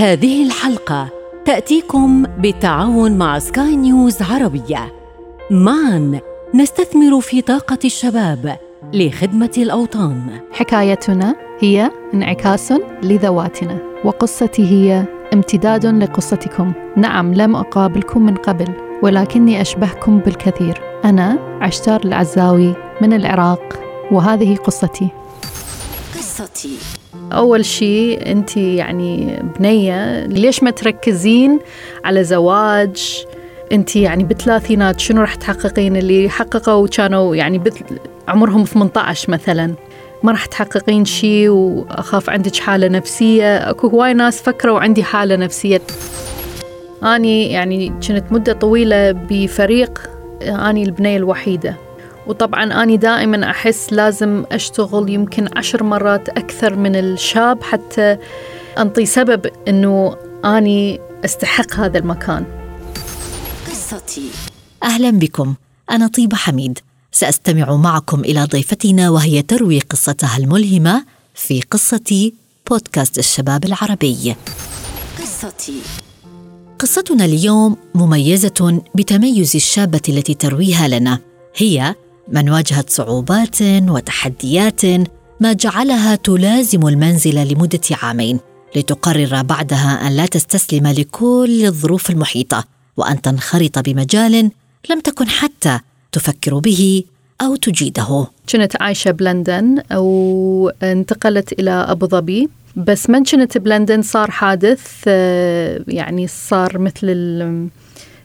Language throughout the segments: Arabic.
هذه الحلقة تأتيكم بالتعاون مع سكاي نيوز عربية. معا نستثمر في طاقة الشباب لخدمة الأوطان. حكايتنا هي انعكاس لذواتنا، وقصتي هي امتداد لقصتكم. نعم لم أقابلكم من قبل، ولكني أشبهكم بالكثير. أنا عشتار العزاوي من العراق، وهذه قصتي. قصتي أول شيء أنت يعني بنية ليش ما تركزين على زواج؟ أنت يعني بالثلاثينات شنو راح تحققين؟ اللي حققوا كانوا يعني عمرهم 18 مثلا. ما راح تحققين شيء وأخاف عندك حالة نفسية. أكو هواي ناس فكروا عندي حالة نفسية. أني يعني كنت مدة طويلة بفريق أني البنية الوحيدة. وطبعا أني دائما أحس لازم أشتغل يمكن عشر مرات أكثر من الشاب حتى أنطي سبب أنه أني أستحق هذا المكان. قصتي. أهلا بكم. أنا طيبة حميد. سأستمع معكم إلى ضيفتنا وهي تروي قصتها الملهمة في قصة بودكاست الشباب العربي. قصتي. قصتنا اليوم مميزة بتميز الشابة التي ترويها لنا. هي من واجهت صعوبات وتحديات ما جعلها تلازم المنزل لمدة عامين لتقرر بعدها أن لا تستسلم لكل الظروف المحيطة وأن تنخرط بمجال لم تكن حتى تفكر به أو تجيده. كنت عايشة بلندن وانتقلت إلى أبو ظبي بس من كنت بلندن صار حادث آه، يعني صار مثل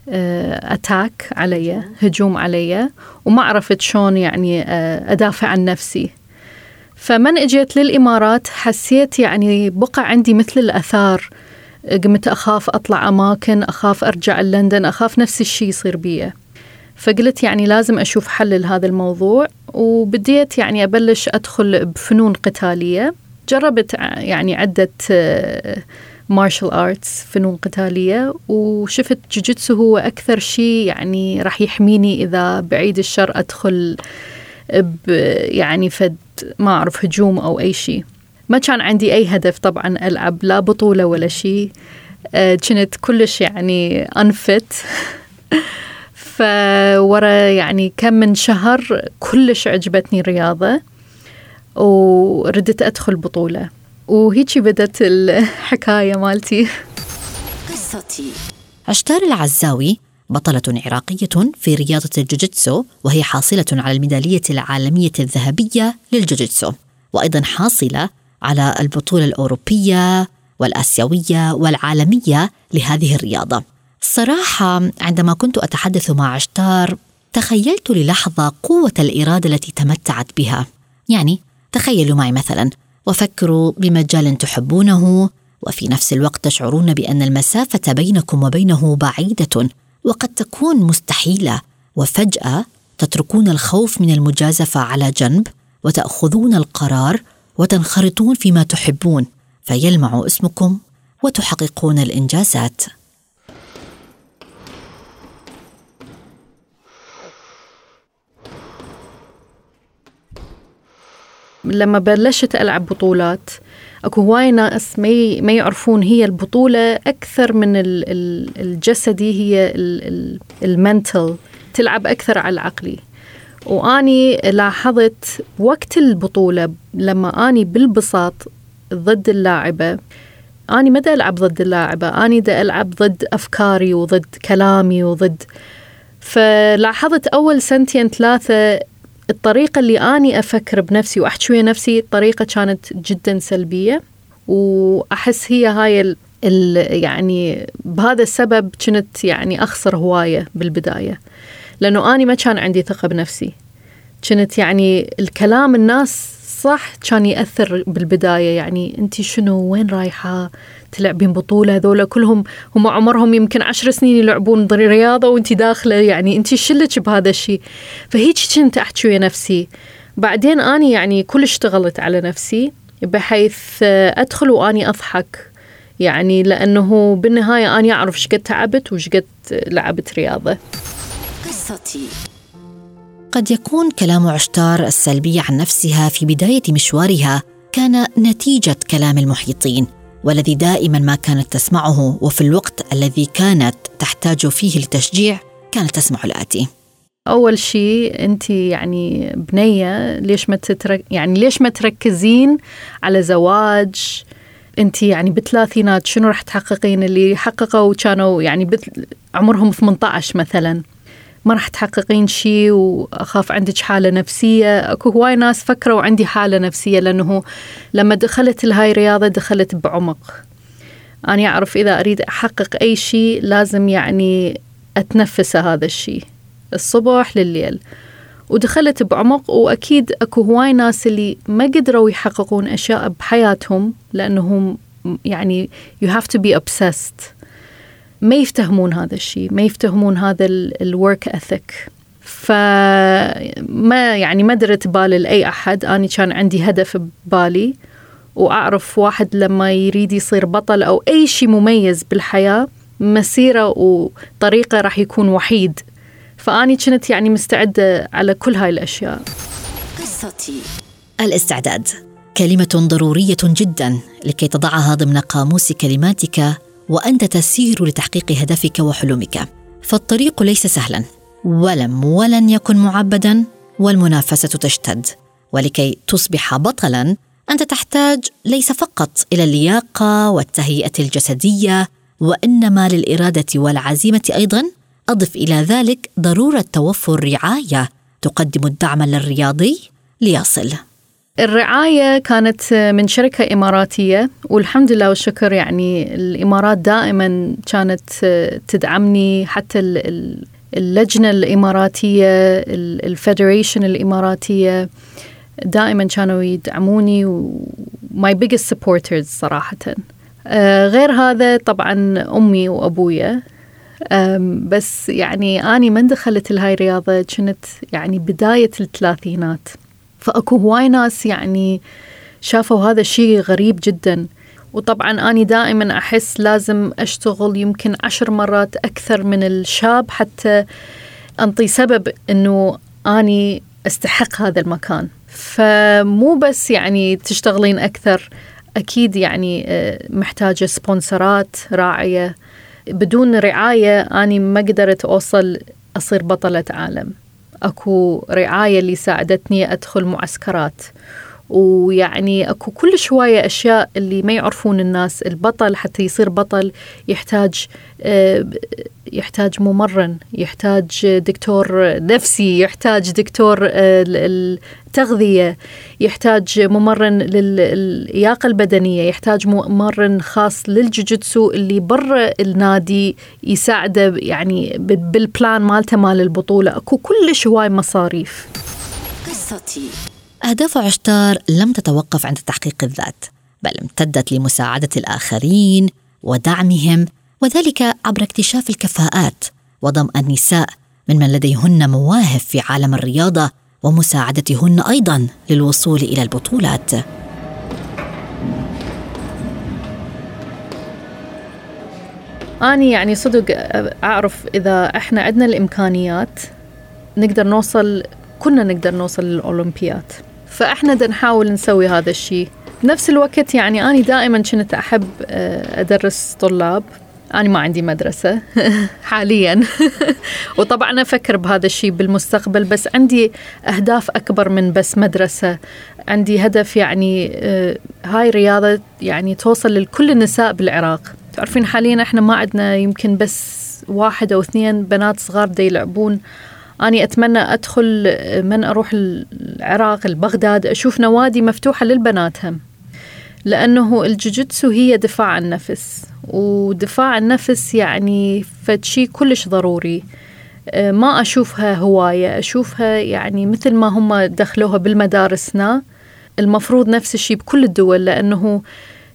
اتاك آه، علي هجوم علي وما عرفت شلون يعني آه، أدافع عن نفسي. فمن إجيت للإمارات حسيت يعني بقى عندي مثل الأثار. قمت أخاف أطلع أماكن أخاف أرجع لندن أخاف نفس الشيء يصير بي. فقلت يعني لازم أشوف حل لهذا الموضوع وبديت يعني أبلش أدخل بفنون قتالية. جربت يعني عدة martial arts فنون قتالية وشفت جوجيتسو هو أكثر شيء يعني راح يحميني إذا بعيد الشر أدخل ب يعني فد ما أعرف هجوم أو أي شيء. ما كان عندي أي هدف طبعا ألعب لا بطولة ولا شيء. آه، كنت كلش يعني إن fit فورا يعني كم من شهر كلش عجبتني الرياضة وردت أدخل بطولة. وهيك بدت الحكاية مالتي. قصتي. عشتار العزاوي بطلة عراقية في رياضة الجوجيتسو وهي حاصلة على الميدالية العالمية الذهبية للجوجيتسو وأيضا حاصلة على البطولة الأوروبية والآسيوية والعالمية لهذه الرياضة. الصراحة عندما كنت أتحدث مع عشتار تخيلت للحظة قوة الإرادة التي تمتعت بها. يعني تخيلوا معي مثلا وفكروا بمجال تحبونه وفي نفس الوقت تشعرون بأن المسافة بينكم وبينه بعيدة وقد تكون مستحيلة وفجأة تتركون الخوف من المجازفة على جنب وتأخذون القرار وتنخرطون فيما تحبون فيلمع اسمكم وتحققون الإنجازات. لما بلشت ألعب بطولات أكو هواي ناس ما ما يعرفون هي البطولة أكثر من الجسدي هي المنتل تلعب أكثر على العقلي. وأني لاحظت وقت البطولة لما أني بالبساط ضد اللاعبة أني ما ألعب ضد اللاعبة أني دا ألعب ضد أفكاري وضد كلامي وضد. فلاحظت أول سنتين ثلاثة الطريقة اللي أني أفكر بنفسي وأحكي ويا نفسي الطريقة كانت جدا سلبية وأحس هي هاي ال ال يعني بهذا السبب كنت يعني أخسر هواية بالبداية لأنه أني ما كان عندي ثقة بنفسي. كنت يعني الكلام الناس صح كان يأثر بالبداية يعني أنت شنو؟ وين رايحة؟ تلعبين بطولة هذول كلهم هم عمرهم يمكن عشر سنين يلعبون رياضة وأنت داخلة يعني أنت شلك بهذا الشيء. فهيك كنت أحكي ويا نفسي. بعدين أني يعني كل اشتغلت على نفسي بحيث أدخل وأني أضحك. يعني لأنه بالنهاية أنا أعرف شقد تعبت وشقد لعبت رياضة. قصتي. قد يكون كلام عشتار السلبي عن نفسها في بداية مشوارها كان نتيجة كلام المحيطين. والذي دائما ما كانت تسمعه وفي الوقت الذي كانت تحتاج فيه لتشجيع كانت تسمع الآتي أول شيء أنت يعني بنية ليش ما تترك يعني ليش ما تركزين على زواج؟ أنت يعني بالثلاثينات شنو راح تحققين؟ اللي حققوا كانوا يعني عمرهم 18 مثلا. ما راح تحققين شيء وأخاف عندك حالة نفسية. أكو هواي ناس فكروا عندي حالة نفسية لأنه لما دخلت لهاي الرياضة دخلت بعمق. أنا أعرف إذا أريد أحقق أي شيء لازم يعني أتنفس هذا الشيء الصبح لليل. ودخلت بعمق وأكيد أكو هواي ناس اللي ما قدروا يحققون أشياء بحياتهم لأنهم يعني you have to be obsessed. ما يفتهمون هذا الشيء ما يفتهمون هذا ال work ethic فما يعني ما درت بالي لأي أحد. أني كان عندي هدف ببالي وأعرف واحد لما يريد يصير بطل أو أي شيء مميز بالحياة مسيرة وطريقة راح يكون وحيد. فأني كنت يعني مستعدة على كل هاي الأشياء. قصتي. الاستعداد. كلمة ضرورية جدا لكي تضعها ضمن قاموس كلماتك وأنت تسير لتحقيق هدفك وحلمك. فالطريق ليس سهلا ولم ولن يكن معبدا والمنافسة تشتد. ولكي تصبح بطلا أنت تحتاج ليس فقط إلى اللياقة والتهيئة الجسدية وإنما للإرادة والعزيمة أيضا. أضف إلى ذلك ضرورة توفر رعاية تقدم الدعم للرياضي ليصل. الرعاية كانت من شركة إماراتية والحمد لله والشكر يعني الإمارات دائما كانت تدعمني حتى اللجنة الإماراتية ال federation الإماراتية دائما كانوا يدعموني و my biggest supporters صراحة. آه، غير هذا طبعا أمي وأبويا. بس يعني أني من دخلت لهاي الرياضة كنت يعني بداية الثلاثينات. فأكو هواي ناس يعني شافوا هذا الشيء غريب جدا. وطبعا أني دائما أحس لازم أشتغل يمكن عشر مرات أكثر من الشاب حتى أنطي سبب أنه أني أستحق هذا المكان. فمو بس يعني تشتغلين أكثر أكيد يعني آه، محتاجة سبونسرات راعية. بدون رعاية أني ما قدرت أوصل أصير بطلة عالم. أكو رعاية اللي ساعدتني أدخل معسكرات. ويعني أكو كل شوية أشياء اللي ما يعرفون الناس البطل حتى يصير بطل يحتاج آه، يحتاج ممرن يحتاج دكتور نفسي يحتاج دكتور آه، التغذيه يحتاج ممرن للياقه البدنية يحتاج ممرن خاص للجوجيتسو اللي برا النادي يساعده يعني بالبلان مالته مال البطولة. أكو كلش هواي مصاريف. قصتي. أهداف عشتار لم تتوقف عند تحقيق الذات بل امتدت لمساعدة الآخرين ودعمهم وذلك عبر اكتشاف الكفاءات وضم النساء من من لديهن مواهب في عالم الرياضة ومساعدتهن أيضا للوصول إلى البطولات. أني يعني صدق أعرف إذا إحنا عندنا الإمكانيات نقدر نوصل كنا نقدر نوصل للأولمبيات فاحنا بدنا نحاول نسوي هذا الشيء بنفس الوقت يعني أنا دائما كنت أحب آه، أدرس طلاب. أنا ما عندي مدرسة حاليا. وطبعا أفكر بهذا الشيء بالمستقبل بس عندي أهداف أكبر من بس مدرسة. عندي هدف يعني آه، هاي رياضة يعني توصل لكل النساء بالعراق. تعرفين حاليا إحنا ما عندنا يمكن بس واحد أو اثنين بنات صغار دا يلعبون أنا أتمنى أدخل من أروح العراق البغداد أشوف نوادي مفتوحة للبنات هم. لأنه الجوجيتسو هي دفاع عن النفس ودفاع النفس يعني فشي كلش ضروري. آه، ما أشوفها هواية أشوفها يعني مثل ما هم دخلوها بالمدارسنا. المفروض نفس الشيء بكل الدول لأنه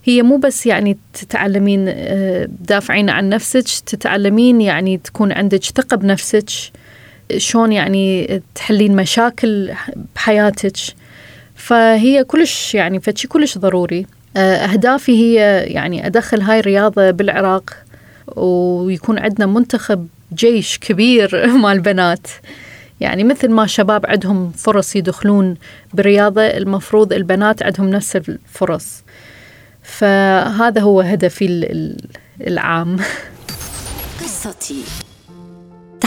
هي مو بس يعني تتعلمين آه، دافعين عن نفسك تتعلمين يعني تكون عندك ثقة بنفسك. شلون يعني تحلين مشاكل بحياتك. فهي كلش يعني فشي كلش ضروري. آه، أهدافي هي يعني أدخل هاي الرياضة بالعراق ويكون عندنا منتخب جيش كبير مال بنات. يعني مثل ما الشباب عندهم فرص يدخلون بالرياضة المفروض البنات عندهم نفس الفرص. فهذا هو هدفي العام. قصتي.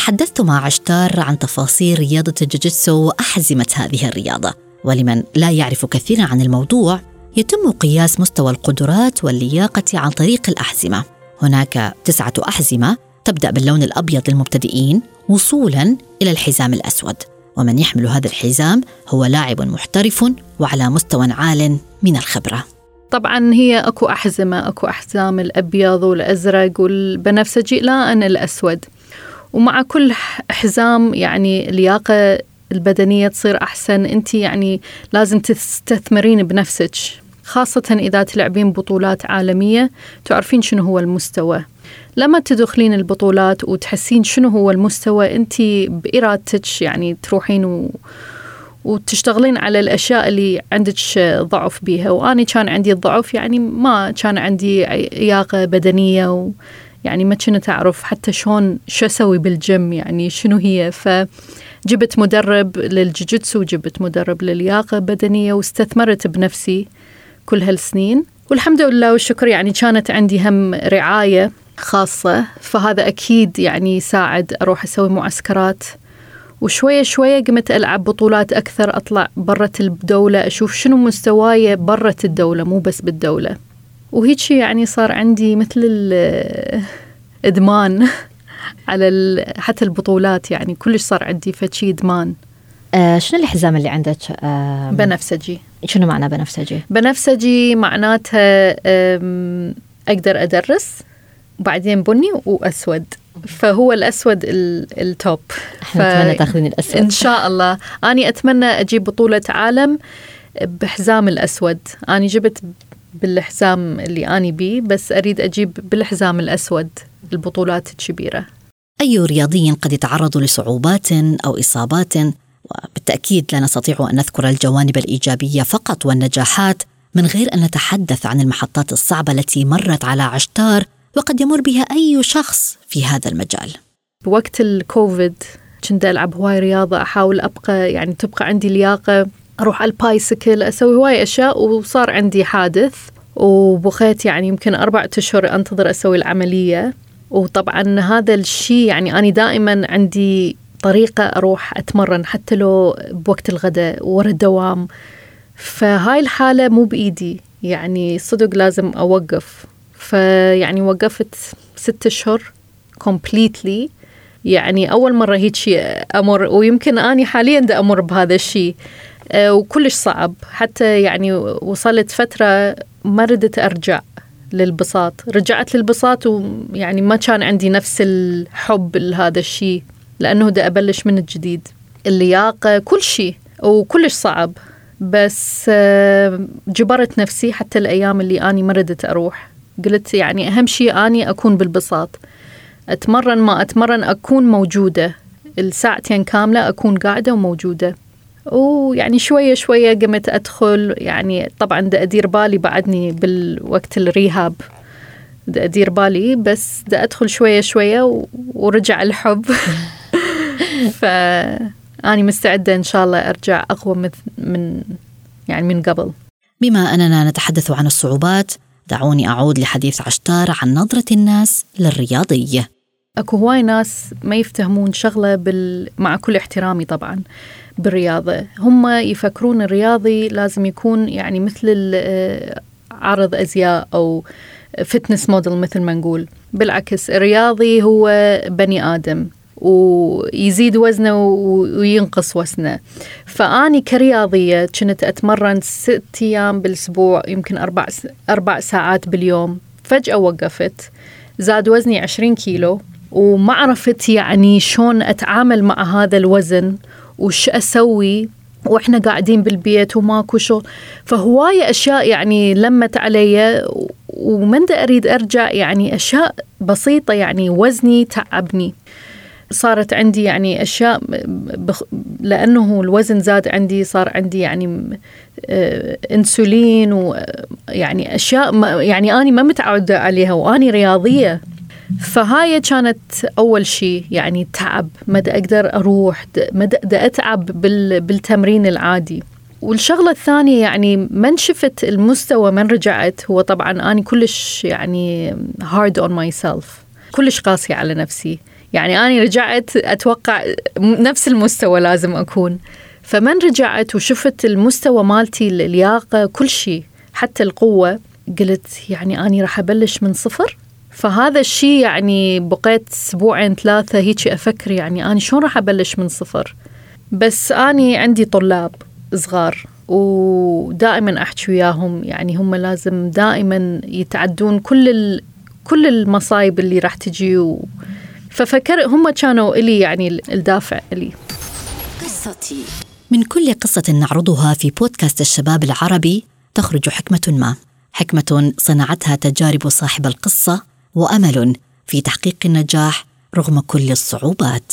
تحدثت مع عشتار عن تفاصيل رياضة الجوجيتسو وأحزمة هذه الرياضة. ولمن لا يعرف كثيرا عن الموضوع يتم قياس مستوى القدرات واللياقة عن طريق الأحزمة. هناك تسعة أحزمة تبدأ باللون الأبيض للمبتدئين وصولا إلى الحزام الأسود. ومن يحمل هذا الحزام هو لاعب محترف وعلى مستوى عال من الخبرة. طبعا هي أكو أحزمة أكو أحزام الأبيض والأزرق والبنفسجي لا أنا الأسود. ومع كل حزام يعني اللياقة البدنية تصير أحسن أنت يعني لازم تستثمرين بنفسك خاصة إذا تلعبين بطولات عالمية تعرفين شنو هو المستوى. لما تدخلين البطولات وتحسين شنو هو المستوى أنت بإرادتك يعني تروحين و وتشتغلين على الأشياء اللي عندك ضعف بيها. وأنا كان عندي الضعف يعني ما كان عندي لياقة بدنية و يعني ما كنت أعرف حتى شلون شو أسوي بالجيم يعني شنو هي؟ فجبت مدرب للجوجيتسو وجبت مدرب للياقة بدنيه واستثمرت بنفسي كل هالسنين. والحمد لله والشكر يعني كانت عندي هم رعاية خاصة فهذا أكيد يعني يساعد أروح أسوي معسكرات. وشوية شوية قمت ألعب بطولات أكثر أطلع برة الدولة أشوف شنو مستواي برة الدولة مو بس بالدولة. وهيك يعني صار عندي مثل الإدمان على حتى البطولات يعني كلش صار عندي فشي إدمان. آه شنو الحزام اللي عندك؟ آه بنفسجي. شنو معنى بنفسجي؟ بنفسجي معناتها أقدر أدرس وبعدين بني وأسود. فهو الأسود التوب إحنا ف... نتمنى تاخذين الأسود. إن شاء الله. أني أتمنى أجيب بطولة عالم بحزام الأسود. أني جبت بالحزام اللي أني بيه بس أريد أجيب بالحزام الأسود البطولات الكبيرة. أي رياضي قد يتعرض لصعوبات أو إصابات؟ وبالتأكيد لا نستطيع أن نذكر الجوانب الإيجابية فقط والنجاحات من غير أن نتحدث عن المحطات الصعبة التي مرت على عشتار وقد يمر بها أي شخص في هذا المجال. بوقت الكوفيد كنت ألعب هواي رياضة أحاول أبقى يعني تبقى عندي لياقة. أروح على البايسكل أسوي هواي أشياء وصار عندي حادث وبخيت يعني يمكن أربعة أشهر أنتظر أسوي العملية. وطبعا هذا الشيء يعني أنا دائما عندي طريقة أروح أتمرن حتى لو بوقت الغداء ورا الدوام. فهاي الحالة مو بإيدي يعني صدق لازم أوقف. فيعني وقفت ست أشهر كومبليتلي يعني أول مرة هيك شيء أمر ويمكن أني حاليا دا أمر بهذا الشيء وكلش صعب. حتى يعني وصلت فترة ما ردت أرجع للبساط. رجعت للبساط ويعني ما كان عندي نفس الحب لهذا الشيء لأنه دا أبلش من الجديد. اللياقة كل شيء وكلش صعب. بس أه جبرت نفسي حتى الأيام اللي أني ما ردت أروح. قلت يعني أهم شيء أني أكون بالبساط. أتمرن ما أتمرن أكون موجودة. الساعتين كاملة أكون قاعدة وموجودة. ويعني شوية شوية قمت أدخل يعني طبعا دا أدير بالي بعدني بالوقت الريهاب دا أدير بالي بس دا أدخل شوية شوية ورجع الحب. فأني مستعدة إن شاء الله أرجع أقوى من يعني من قبل. بما أننا نتحدث عن الصعوبات دعوني أعود لحديث عشتار عن نظرة الناس للرياضي. أكو هواي ناس ما يفتهمون شغلة بال... مع كل احترامي طبعا. بالرياضة. هم يفكرون الرياضي لازم يكون يعني مثل آه، عرض أزياء أو فتنس موديل مثل ما نقول. بالعكس الرياضي هو بني آدم ويزيد وزنه وينقص وزنه. فأني كرياضية كنت أتمرن ست أيام بالأسبوع يمكن أربع, أربع ساعات باليوم. فجأة وقفت. زاد وزني عشرين كيلو. وما عرفت يعني شلون أتعامل مع هذا الوزن. وش أسوي؟ وإحنا قاعدين بالبيت وماكو شغل. فهواية أشياء يعني لمت علي ومن أريد أرجع يعني أشياء بسيطة يعني وزني تعبني. صارت عندي يعني أشياء بخ... لأنه الوزن زاد عندي صار عندي يعني آه إنسولين ويعني أشياء ما يعني اني ما متعودة عليها واني رياضية. فهاي كانت أول شيء يعني تعب. ما أقدر أروح ما أتعب بال... بالتمرين العادي. والشغلة الثانية يعني من شفت المستوى من رجعت هو طبعا أنا كلش يعني hard on myself. كلش قاسية على نفسي. يعني أنا رجعت أتوقع نفس المستوى لازم أكون. فمن رجعت وشفت المستوى مالتي اللياقة كل شيء حتى القوة قلت يعني أني راح أبلش من صفر. فهذا الشيء يعني بقيت أسبوعين ثلاثة هيك أفكر يعني أنا شلون راح أبلش من صفر؟ بس أني عندي طلاب صغار ودائما أحكي وياهم يعني هم لازم دائما يتعدون كل ال... كل المصايب اللي راح تجي و... ففكر هم كانوا إلي يعني الدافع إلي. قصتي. من كل قصة نعرضها في بودكاست الشباب العربي تخرج حكمة ما. حكمة صنعتها تجارب صاحب القصة وأمل في تحقيق النجاح رغم كل الصعوبات.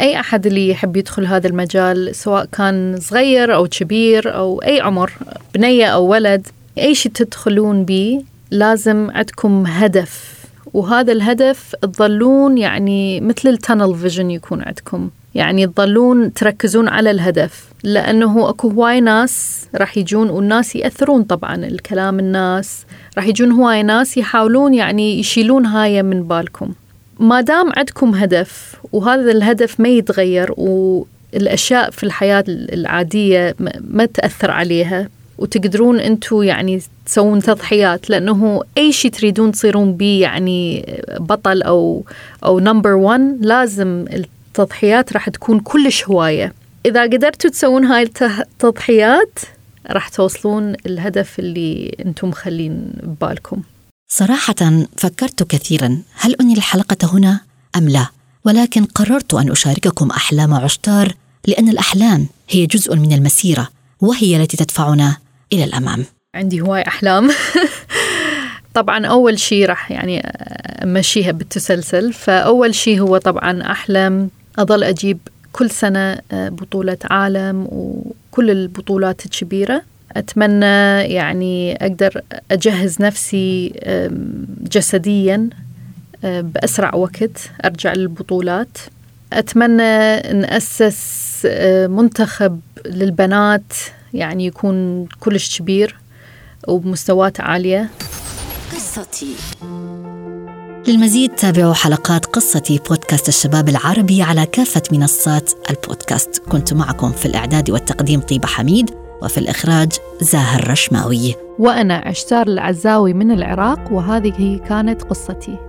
أي أحد اللي يحب يدخل هذا المجال سواء كان صغير أو كبير أو أي عمر بنية أو ولد أي شيء تدخلون به لازم عندكم هدف. وهذا الهدف تظلون يعني مثل ال tunnel vision يكون عندكم. يعني تظلون تركزون على الهدف. لأنه أكو هواي ناس راح يجون والناس يأثرون طبعا الكلام الناس. راح يجون هواي ناس يحاولون يعني يشيلون هاي من بالكم. ما دام عندكم هدف وهذا الهدف ما يتغير والأشياء في الحياة العادية ما تأثر عليها وتقدرون أنتم يعني تسوون تضحيات لأنه أي شيء تريدون تصيرون به يعني بطل أو أو number 1 لازم التضحيات راح تكون كلش هواية. إذا قدرتوا تسوون هاي التضحيات راح توصلون الهدف اللي أنتم مخلين ببالكم. صراحة فكرت كثيرا هل أنهي الحلقة هنا أم لا؟ ولكن قررت أن أشارككم أحلام عشتار لأن الأحلام هي جزء من المسيرة وهي التي تدفعنا إلى الأمام. عندي هواي أحلام. طبعا أول شيء راح يعني أمشيها بالتسلسل فأول شيء هو طبعا أحلم أظل أجيب كل سنة بطولة عالم وكل البطولات الكبيرة. أتمنى يعني أقدر أجهز نفسي جسديا بأسرع وقت أرجع للبطولات. أتمنى نأسس منتخب للبنات يعني يكون كلش كبير وبمستويات عالية. قصتي. للمزيد تابعوا حلقات قصتي بودكاست الشباب العربي على كافة منصات البودكاست. كنت معكم في الإعداد والتقديم طيبة حميد وفي الإخراج زاهر رشماوي. وأنا عشتار العزاوي من العراق وهذه كانت قصتي.